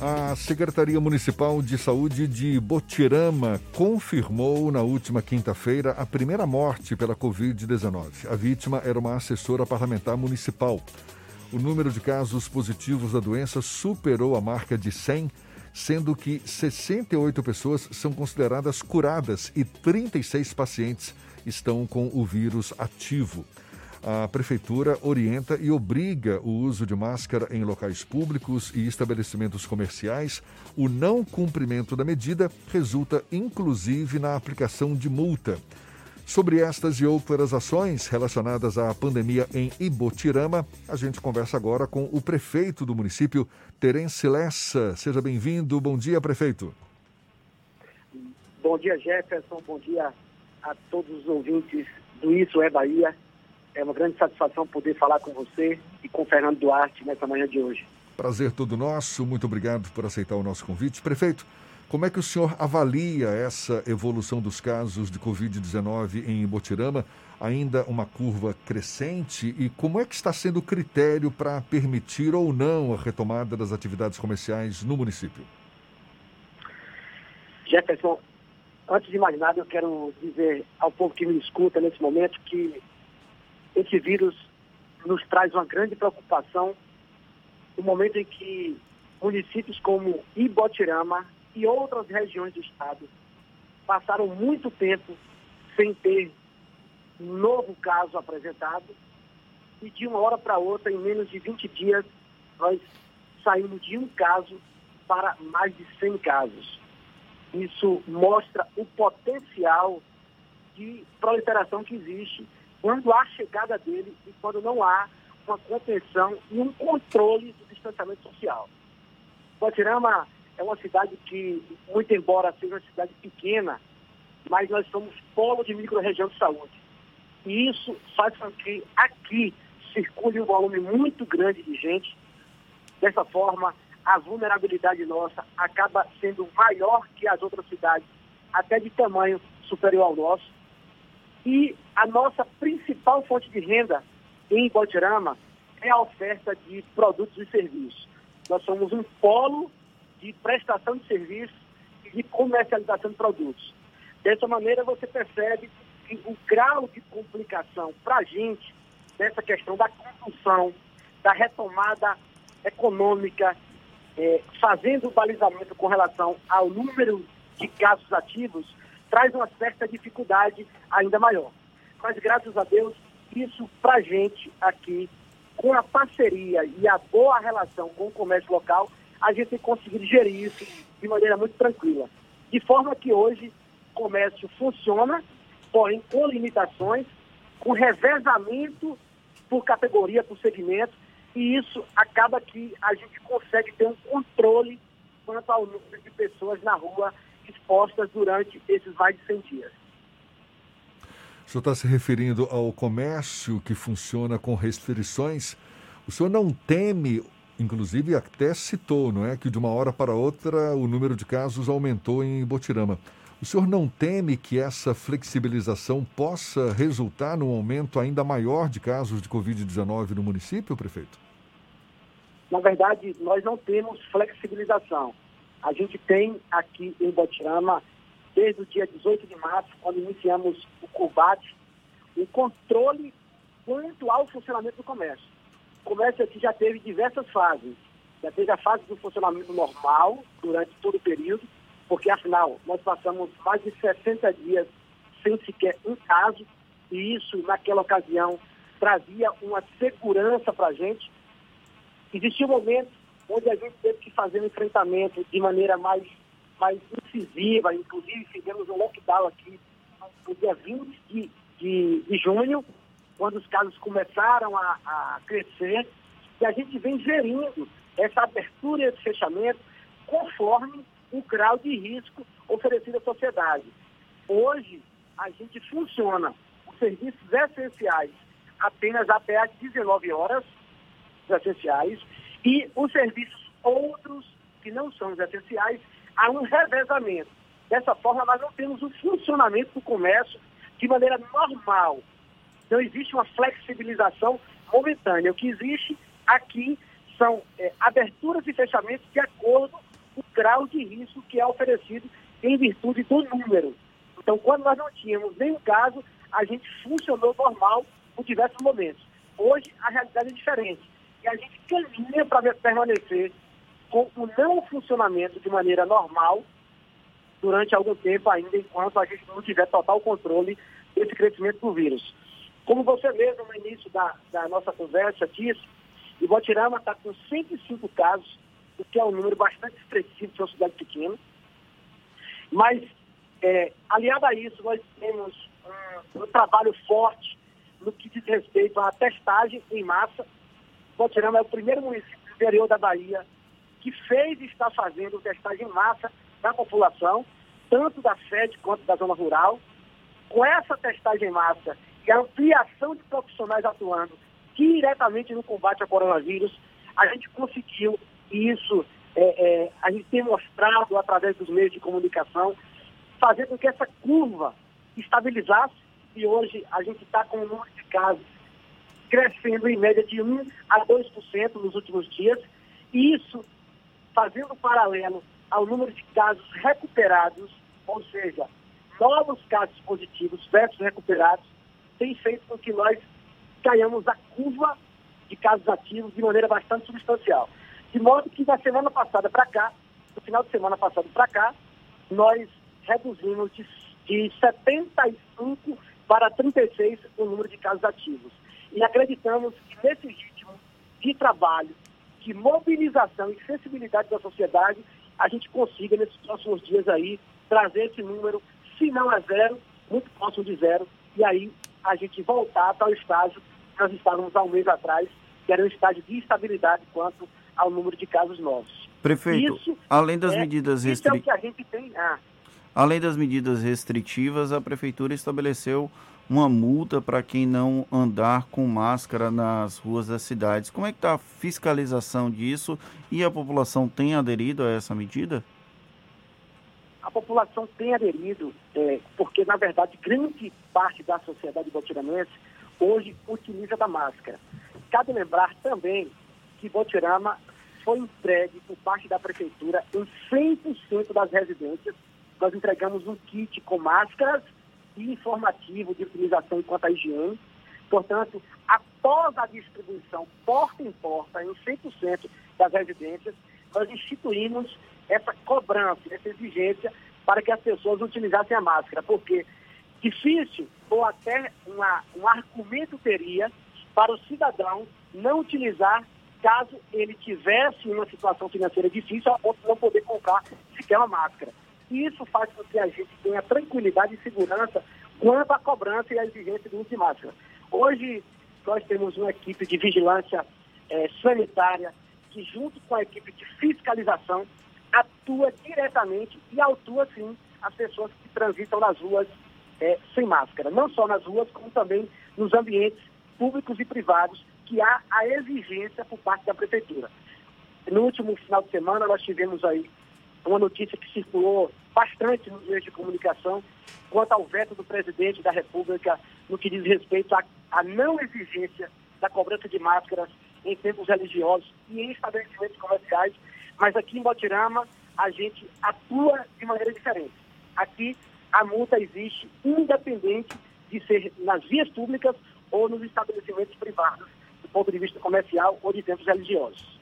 A Secretaria Municipal de Saúde de Botirama confirmou na última quinta-feira a primeira morte pela Covid-19. A vítima era uma assessora parlamentar municipal. O número de casos positivos da doença superou a marca de 100, sendo que 68 pessoas são consideradas curadas e 36 pacientes estão com o vírus ativo a Prefeitura orienta e obriga o uso de máscara em locais públicos e estabelecimentos comerciais. O não cumprimento da medida resulta, inclusive, na aplicação de multa. Sobre estas e outras ações relacionadas à pandemia em Ibotirama, a gente conversa agora com o prefeito do município, Terence Lessa. Seja bem-vindo. Bom dia, prefeito. Bom dia, Jefferson. Bom dia a todos os ouvintes do Isso é Bahia. É uma grande satisfação poder falar com você e com o Fernando Duarte nessa manhã de hoje. Prazer todo nosso. Muito obrigado por aceitar o nosso convite. Prefeito, como é que o senhor avalia essa evolução dos casos de Covid-19 em Botirama? Ainda uma curva crescente? E como é que está sendo o critério para permitir ou não a retomada das atividades comerciais no município? Jefferson, antes de mais nada, eu quero dizer ao povo que me escuta nesse momento que esse vírus nos traz uma grande preocupação no momento em que municípios como Ibotirama e outras regiões do estado passaram muito tempo sem ter novo caso apresentado e de uma hora para outra, em menos de 20 dias, nós saímos de um caso para mais de 100 casos. Isso mostra o potencial de proliferação que existe quando há chegada dele e quando não há uma contenção e um controle do distanciamento social. Guatirama é uma cidade que, muito embora seja uma cidade pequena, mas nós somos polo de micro-região de saúde. E isso faz com que aqui circule um volume muito grande de gente. Dessa forma, a vulnerabilidade nossa acaba sendo maior que as outras cidades, até de tamanho superior ao nosso. E a nossa principal fonte de renda em Botirama é a oferta de produtos e serviços. Nós somos um polo de prestação de serviços e de comercialização de produtos. Dessa maneira, você percebe que o grau de complicação para a gente, dessa questão da construção, da retomada econômica, é, fazendo o balizamento com relação ao número de casos ativos, traz uma certa dificuldade ainda maior. Mas, graças a Deus, isso para a gente aqui, com a parceria e a boa relação com o comércio local, a gente tem conseguido gerir isso de maneira muito tranquila. De forma que hoje o comércio funciona, porém com limitações, com revezamento por categoria, por segmento, e isso acaba que a gente consegue ter um controle quanto ao número de pessoas na rua expostas durante esses mais de 100 dias. O senhor está se referindo ao comércio que funciona com restrições. O senhor não teme, inclusive até citou, não é, que de uma hora para outra o número de casos aumentou em Botirama. O senhor não teme que essa flexibilização possa resultar num aumento ainda maior de casos de Covid-19 no município, prefeito? Na verdade, nós não temos flexibilização. A gente tem aqui em Botirama, desde o dia 18 de março, quando iniciamos o combate, o controle quanto ao funcionamento do comércio. O comércio aqui já teve diversas fases. Já teve a fase do funcionamento normal durante todo o período, porque afinal nós passamos mais de 60 dias sem sequer um caso, e isso naquela ocasião trazia uma segurança para a gente. Existia um momento onde a gente teve que fazer um enfrentamento de maneira mais, mais incisiva, inclusive fizemos um lockdown aqui no dia 20 de, de, de junho, quando os casos começaram a, a crescer, e a gente vem gerindo essa abertura e esse fechamento conforme o grau de risco oferecido à sociedade. Hoje, a gente funciona os serviços essenciais apenas até às 19 horas, essenciais, e os serviços outros, que não são os essenciais, há um revezamento. Dessa forma, nós não temos o funcionamento do comércio de maneira normal. Não existe uma flexibilização momentânea. O que existe aqui são é, aberturas e fechamentos de acordo grau de risco que é oferecido em virtude do número. Então, quando nós não tínhamos nenhum caso, a gente funcionou normal por diversos momentos. Hoje, a realidade é diferente. E a gente caminha para permanecer com o não funcionamento de maneira normal durante algum tempo ainda, enquanto a gente não tiver total controle desse crescimento do vírus. Como você mesmo no início da, da nossa conversa disse, Ibotirama está com 105 casos, o que é um número bastante expressivo para uma cidade pequena. Mas, é, aliado a isso, nós temos um, um, trabalho forte no que diz respeito à testagem em massa. Ibotirama é o primeiro município do interior da Bahia que fez e está fazendo testagem em massa da população, tanto da sede quanto da zona rural. Com essa testagem em massa e a ampliação de profissionais atuando diretamente no combate ao coronavírus, a gente conseguiu isso, é, é, a gente tem mostrado através dos meios de comunicação, fazer com que essa curva estabilizasse e hoje a gente está com o número de casos crescendo em média de 1 a 2% nos últimos dias, e isso fazendo paralelo ao número de casos recuperados, ou seja, novos casos positivos versus recuperados, tem feito com que nós caiamos a curva de casos ativos de maneira bastante substancial. De modo que da semana passada para cá, no final de semana passado para cá, nós reduzimos de, de 75 para 36 o número de casos ativos. E acreditamos que nesse ritmo de trabalho, de mobilização e sensibilidade da sociedade, a gente consiga, nesses próximos dias aí, trazer esse número, se não é zero, muito próximo de zero, e aí a gente voltar para o estágio que nós estávamos há um mês atrás, que era um estágio de estabilidade quanto ao número de casos novos. Prefeito, isso além das é, medidas restritivas. É. Ah. Além das medidas restritivas, a prefeitura estabeleceu uma multa para quem não andar com máscara nas ruas das cidades. Como é que está a fiscalização disso e a população tem aderido a essa medida? A população tem aderido, é, porque, na verdade, grande parte da sociedade botiranense hoje utiliza da máscara. Cabe lembrar também que Botirama foi entregue por parte da prefeitura em 100% das residências. Nós entregamos um kit com máscaras informativo de utilização enquanto a higiene. Portanto, após a distribuição porta em porta em 100% das residências, nós instituímos essa cobrança, essa exigência para que as pessoas utilizassem a máscara, porque difícil ou até uma, um argumento teria para o cidadão não utilizar caso ele tivesse uma situação financeira difícil a ponto de não poder comprar sequer uma máscara. Isso faz com que a gente tenha tranquilidade e segurança quanto à cobrança e à exigência do uso de máscara. Hoje, nós temos uma equipe de vigilância eh, sanitária que, junto com a equipe de fiscalização, atua diretamente e autua, sim, as pessoas que transitam nas ruas eh, sem máscara. Não só nas ruas, como também nos ambientes públicos e privados, que há a exigência por parte da Prefeitura. No último final de semana, nós tivemos aí uma notícia que circulou bastante nos meios de comunicação quanto ao veto do presidente da República no que diz respeito à, à não exigência da cobrança de máscaras em tempos religiosos e em estabelecimentos comerciais, mas aqui em Botirama a gente atua de maneira diferente. Aqui a multa existe independente de ser nas vias públicas ou nos estabelecimentos privados, do ponto de vista comercial ou de tempos religiosos.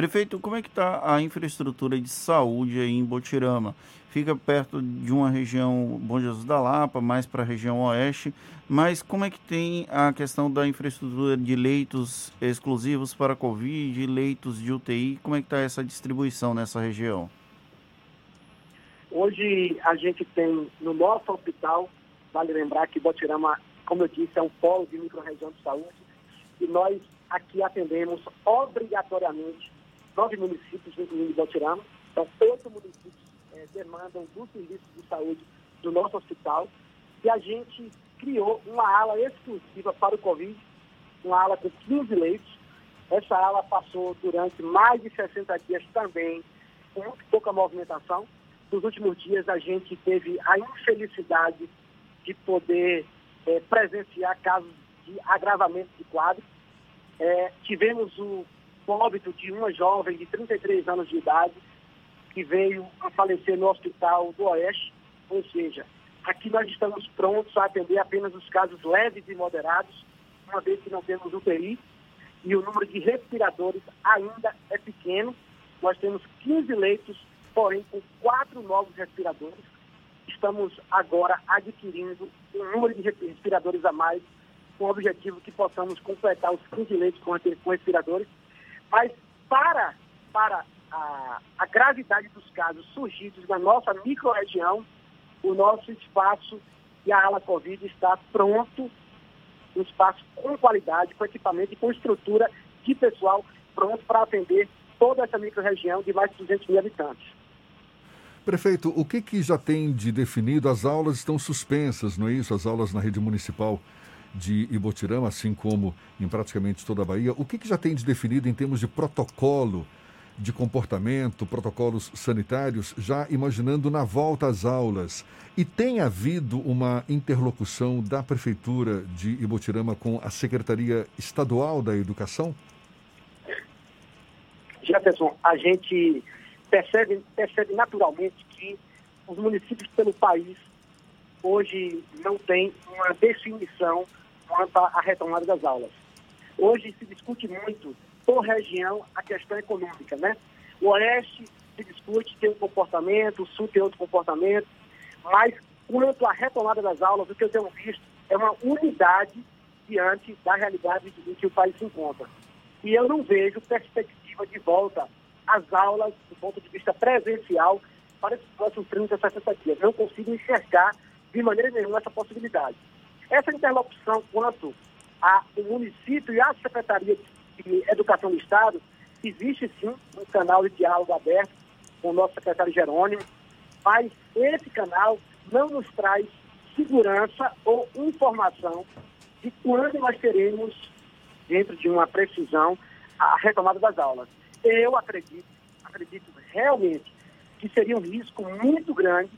Prefeito, como é que está a infraestrutura de saúde aí em Botirama? Fica perto de uma região Bom Jesus da Lapa, mais para a região oeste, mas como é que tem a questão da infraestrutura de leitos exclusivos para Covid, leitos de UTI, como é que está essa distribuição nessa região? Hoje a gente tem no nosso hospital, vale lembrar que Botirama, como eu disse, é um polo de micro-região de saúde, e nós aqui atendemos obrigatoriamente nove municípios, incluindo Botirama. Então, oito municípios é, demandam do serviço de saúde do nosso hospital. E a gente criou uma ala exclusiva para o Covid, uma ala com 15 leitos. Essa ala passou durante mais de 60 dias também com muito pouca movimentação. Nos últimos dias, a gente teve a infelicidade de poder é, presenciar casos de agravamento de quadro. É, tivemos o óbito de uma jovem de 33 anos de idade, que veio a falecer no Hospital do Oeste, ou seja, aqui nós estamos prontos a atender apenas os casos leves e moderados, uma vez que não temos UTI, e o número de respiradores ainda é pequeno. Nós temos 15 leitos, porém com quatro novos respiradores. Estamos agora adquirindo um número de respiradores a mais, com o objetivo que possamos completar os 15 leitos com respiradores. Mas para, para a, a gravidade dos casos surgidos na nossa microrregião, o nosso espaço e a ala Covid está pronto, um espaço com qualidade, com equipamento e com estrutura de pessoal pronto para atender toda essa microrregião de mais de 200 mil habitantes. Prefeito, o que, que já tem de definido? As aulas estão suspensas, não é isso? As aulas na rede municipal de Ibotirama, assim como em praticamente toda a Bahia. O que, que já tem de definido em termos de protocolo de comportamento, protocolos sanitários, já imaginando na volta às aulas. E tem havido uma interlocução da Prefeitura de Ibotirama com a Secretaria Estadual da Educação? Jefferson, a gente percebe, percebe naturalmente que os municípios pelo país hoje não têm uma definição quanto à retomada das aulas. Hoje se discute muito por região a questão econômica, né? O Oeste se discute, tem um comportamento, o Sul tem outro comportamento, mas quanto à retomada das aulas, o que eu tenho visto é uma unidade diante da realidade em que o país se encontra. E eu não vejo perspectiva de volta às aulas do ponto de vista presencial para esses próximos 30, 60 dias. Não consigo enxergar de maneira nenhuma essa possibilidade. Essa interlocução quanto ao município e à Secretaria de Educação do Estado, existe sim um canal de diálogo aberto com o nosso secretário Jerônimo, mas esse canal não nos traz segurança ou informação de quando nós teremos, dentro de uma precisão, a retomada das aulas. Eu acredito, acredito realmente que seria um risco muito grande,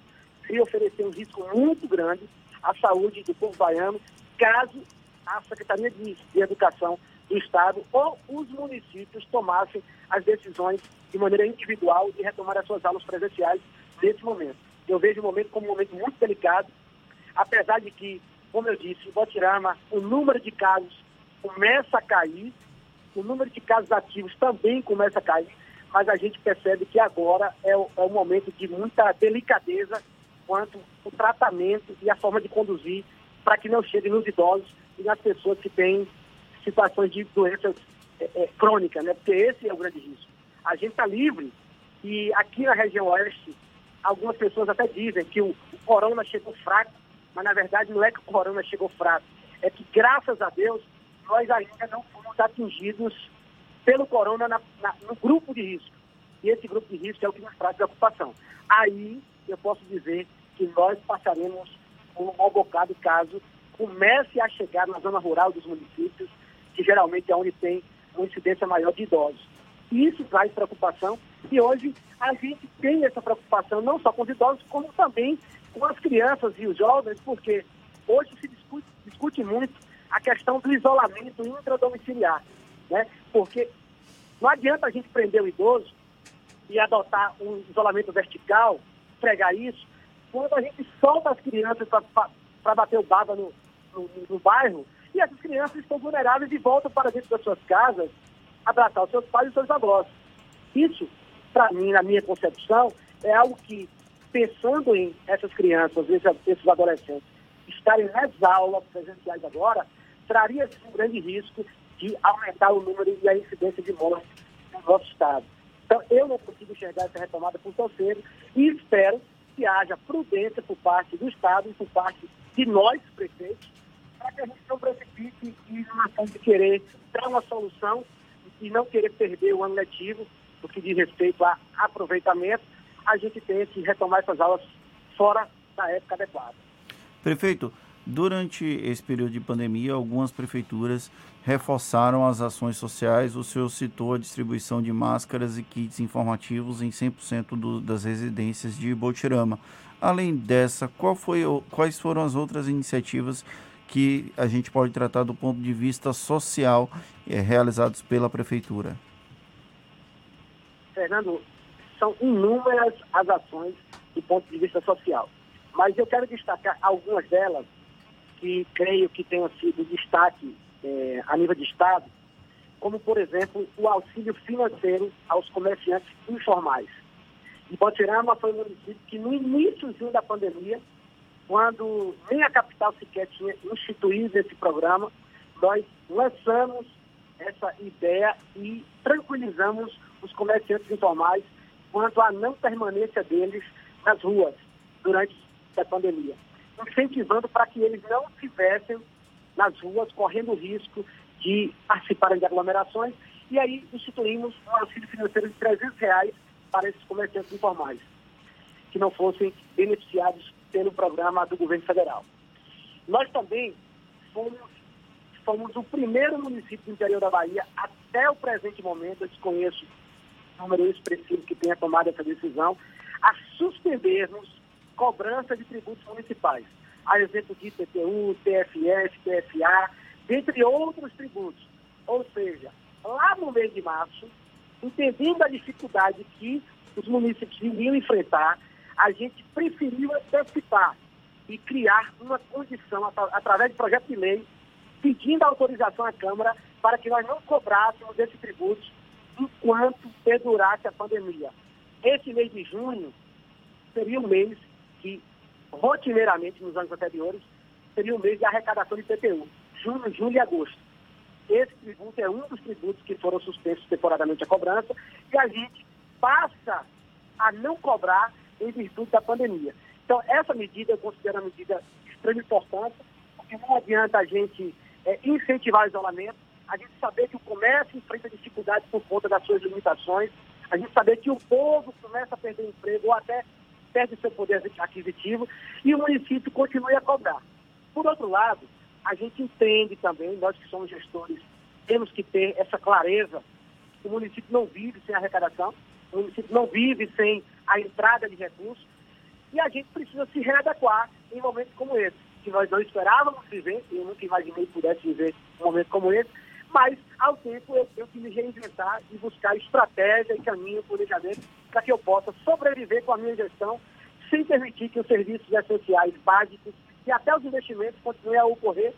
oferecer um risco muito grande à saúde do povo baiano, caso a Secretaria de Educação do Estado ou os municípios tomassem as decisões de maneira individual de retomar as suas aulas presenciais nesse momento. Eu vejo o momento como um momento muito delicado, apesar de que, como eu disse, em Botirama, o número de casos começa a cair, o número de casos ativos também começa a cair, mas a gente percebe que agora é o, é o momento de muita delicadeza quanto o tratamento e a forma de conduzir para que não chegue nos idosos e nas pessoas que têm situações de doenças é, é, crônicas, né? Porque esse é o grande risco. A gente está livre e aqui na região oeste, algumas pessoas até dizem que o, o corona chegou fraco, mas na verdade não é que o corona chegou fraco, é que graças a Deus nós ainda não fomos atingidos pelo corona na, na, no grupo de risco. E esse grupo de risco é o que nos traz preocupação. Aí eu posso dizer que nós passaremos um mau bocado caso comece a chegar na zona rural dos municípios que geralmente é onde tem uma incidência maior de idosos. E isso traz preocupação e hoje a gente tem essa preocupação não só com os idosos, como também com as crianças e os jovens, porque hoje se discute, discute muito a questão do isolamento intradomiciliar, né? Porque não adianta a gente prender o idoso e adotar um isolamento vertical, pregar isso, quando a gente solta as crianças para bater o baba no, no, no bairro, e essas crianças estão vulneráveis e voltam para dentro das suas casas abraçar os seus pais e os seus avós. Isso, para mim, na minha concepção, é algo que, pensando em essas crianças, esses adolescentes, estarem nas aulas presenciais agora, traria um grande risco de aumentar o número e a incidência de mortes no nosso Estado. Então, eu não consigo enxergar essa retomada por tão cedo e espero que haja prudência por parte do Estado e por parte de nós, prefeitos, para que a gente não precipite e numa ação de querer dar uma solução e não querer perder o ano letivo, no que diz respeito a aproveitamento, a gente tem que retomar essas aulas fora da época adequada. Prefeito, durante esse período de pandemia, algumas prefeituras reforçaram as ações sociais. O senhor citou a distribuição de máscaras e kits informativos em 100% do, das residências de Botirama. Além dessa, foi, quais foram as outras iniciativas que a gente pode tratar do ponto de vista social é, realizados pela prefeitura? Fernando, são inúmeras as ações do ponto de vista social. Mas eu quero destacar algumas delas que creio que tenham sido destaque é, a nível de Estado, como, por exemplo, o auxílio financeiro aos comerciantes informais. E Botirama foi um município que, no início da pandemia, quando nem a capital sequer tinha instituído esse programa, nós lançamos essa ideia e tranquilizamos os comerciantes informais quanto à não permanência deles nas ruas durante a pandemia, incentivando para que eles não estivessem nas ruas correndo risco de participarem de aglomerações e aí instituímos um auxílio financeiro de 300 reais para esses comerciantes informais, que não fossem beneficiados pelo programa do governo federal. Nós também fomos, fomos o primeiro município do interior da Bahia, até o presente momento, eu desconheço o número expressivo que tenha tomado essa decisão, a suspendermos cobrança de tributos municipais. A exemplo de IPTU, TFS, TFA, dentre outros tributos. Ou seja, lá no mês de março, entendendo a dificuldade que os municípios iriam enfrentar, a gente preferiu antecipar e criar uma condição, através de projeto de lei, pedindo autorização à Câmara para que nós não cobrássemos esses tributos enquanto perdurasse a pandemia. Esse mês de junho seria o mês que, rotineiramente, nos anos anteriores, seria o mês de arrecadação de IPTU, junho, julho e agosto. Esse tributo é um dos tributos que foram suspensos temporariamente a cobrança e a gente passa a não cobrar em virtude da pandemia. Então, essa medida eu considero uma medida de extrema importância, porque não adianta a gente é, incentivar o isolamento, a gente saber que o comércio enfrenta dificuldades por conta das suas limitações, a gente saber que o povo começa a perder emprego ou até perde seu poder aquisitivo e o município continue a cobrar. Por outro lado, a gente entende também, nós que somos gestores, temos que ter essa clareza. O município não vive sem arrecadação, o município não vive sem a entrada de recursos, e a gente precisa se readequar em momentos como esse, que nós não esperávamos viver, eu nunca imaginei que pudesse viver um momento como esse, mas ao tempo eu tenho que me reinventar e buscar estratégia e caminho, planejamento, para que eu possa sobreviver com a minha gestão, sem permitir que os serviços essenciais básicos e até os investimentos continuem a ocorrer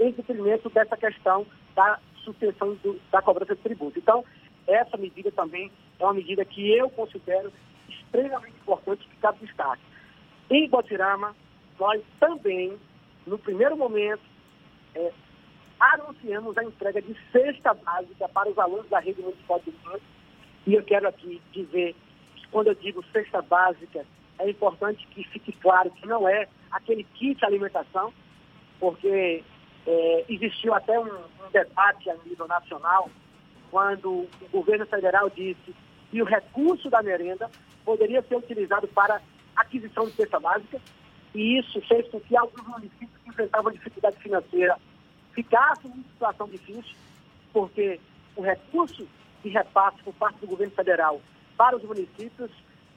em detrimento dessa questão da suspensão do, da cobrança de tributo. Então, essa medida também é uma medida que eu considero extremamente importante que cabe destaque. Em Botirama, nós também, no primeiro momento, é, anunciamos a entrega de cesta básica para os alunos da rede municipal de ensino. E eu quero aqui dizer que quando eu digo cesta básica, é importante que fique claro que não é aquele kit alimentação, porque é, existiu até um, um, debate a nível nacional quando o governo federal disse que o recurso da merenda poderia ser utilizado para aquisição de cesta básica, e isso fez com que alguns municípios que enfrentavam dificuldade financeira ficassem em situação difícil, porque o recurso de repasse por parte do governo federal para os municípios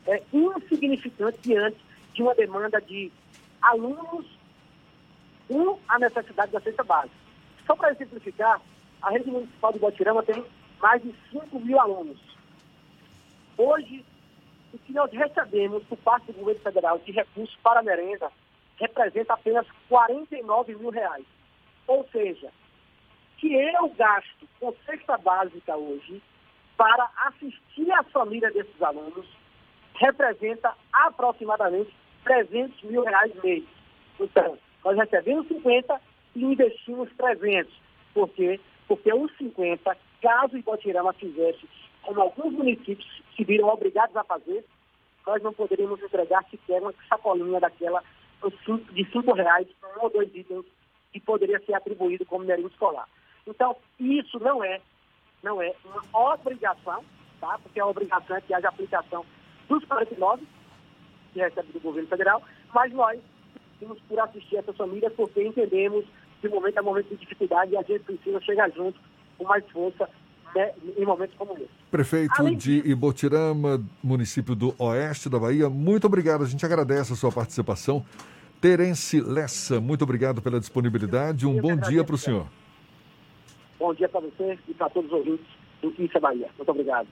é insignificante diante de uma demanda de alunos com a necessidade da cesta básica. Só para exemplificar, a rede municipal de Botirama tem mais de 5 mil alunos. Hoje, o que nós recebemos por parte do governo federal de recursos para a merenda representa apenas 49 mil reais. Ou seja, que eu gasto com cesta básica hoje para assistir a família desses alunos representa aproximadamente 300 mil reais mês. Então, nós recebemos 50 e investimos 300. Por quê? Porque os 50, caso Ipotirama fizesse, como alguns municípios se viram obrigados a fazer, nós não poderíamos entregar sequer uma sacolinha daquela de 5 reais, um ou dois itens, que poderia ser atribuído como merenda escolar. Então, isso não é, não é uma obrigação, tá? porque a obrigação é que haja aplicação dos 49, que recebe do governo federal, mas nós temos por assistir essas famílias porque entendemos que momento é momento de dificuldade e a gente precisa chegar junto com mais força né, em momentos como esse. Prefeito Além de Ibotirama, município do Oeste da Bahia, muito obrigado. A gente agradece a sua participação. Terence Lessa, muito obrigado pela disponibilidade. Um bom dia para o senhor. Bom dia para você e para todos os ouvintes do Notícia Bahia. Muito obrigado.